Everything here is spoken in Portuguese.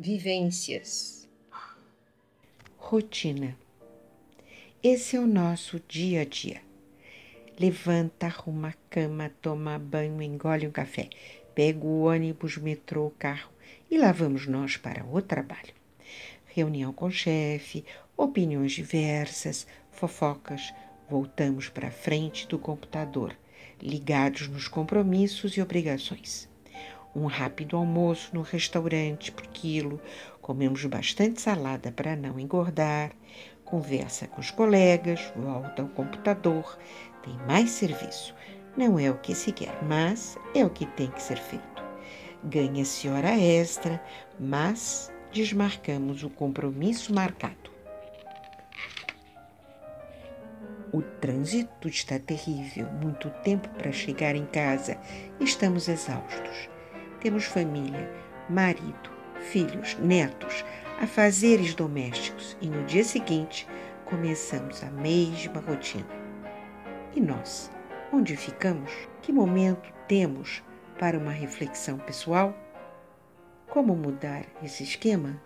Vivências. Rotina. Esse é o nosso dia a dia. Levanta, arruma a cama, toma banho, engole um café, pega o ônibus, metrô, carro e lá vamos nós para o trabalho. Reunião com o chefe, opiniões diversas, fofocas, voltamos para a frente do computador, ligados nos compromissos e obrigações um rápido almoço no restaurante por quilo, comemos bastante salada para não engordar, conversa com os colegas, volta ao computador, tem mais serviço. Não é o que se quer, mas é o que tem que ser feito. Ganha-se hora extra, mas desmarcamos o compromisso marcado. O trânsito está terrível, muito tempo para chegar em casa, estamos exaustos. Temos família, marido, filhos, netos, afazeres domésticos e no dia seguinte começamos a mesma rotina. E nós, onde ficamos? Que momento temos para uma reflexão pessoal? Como mudar esse esquema?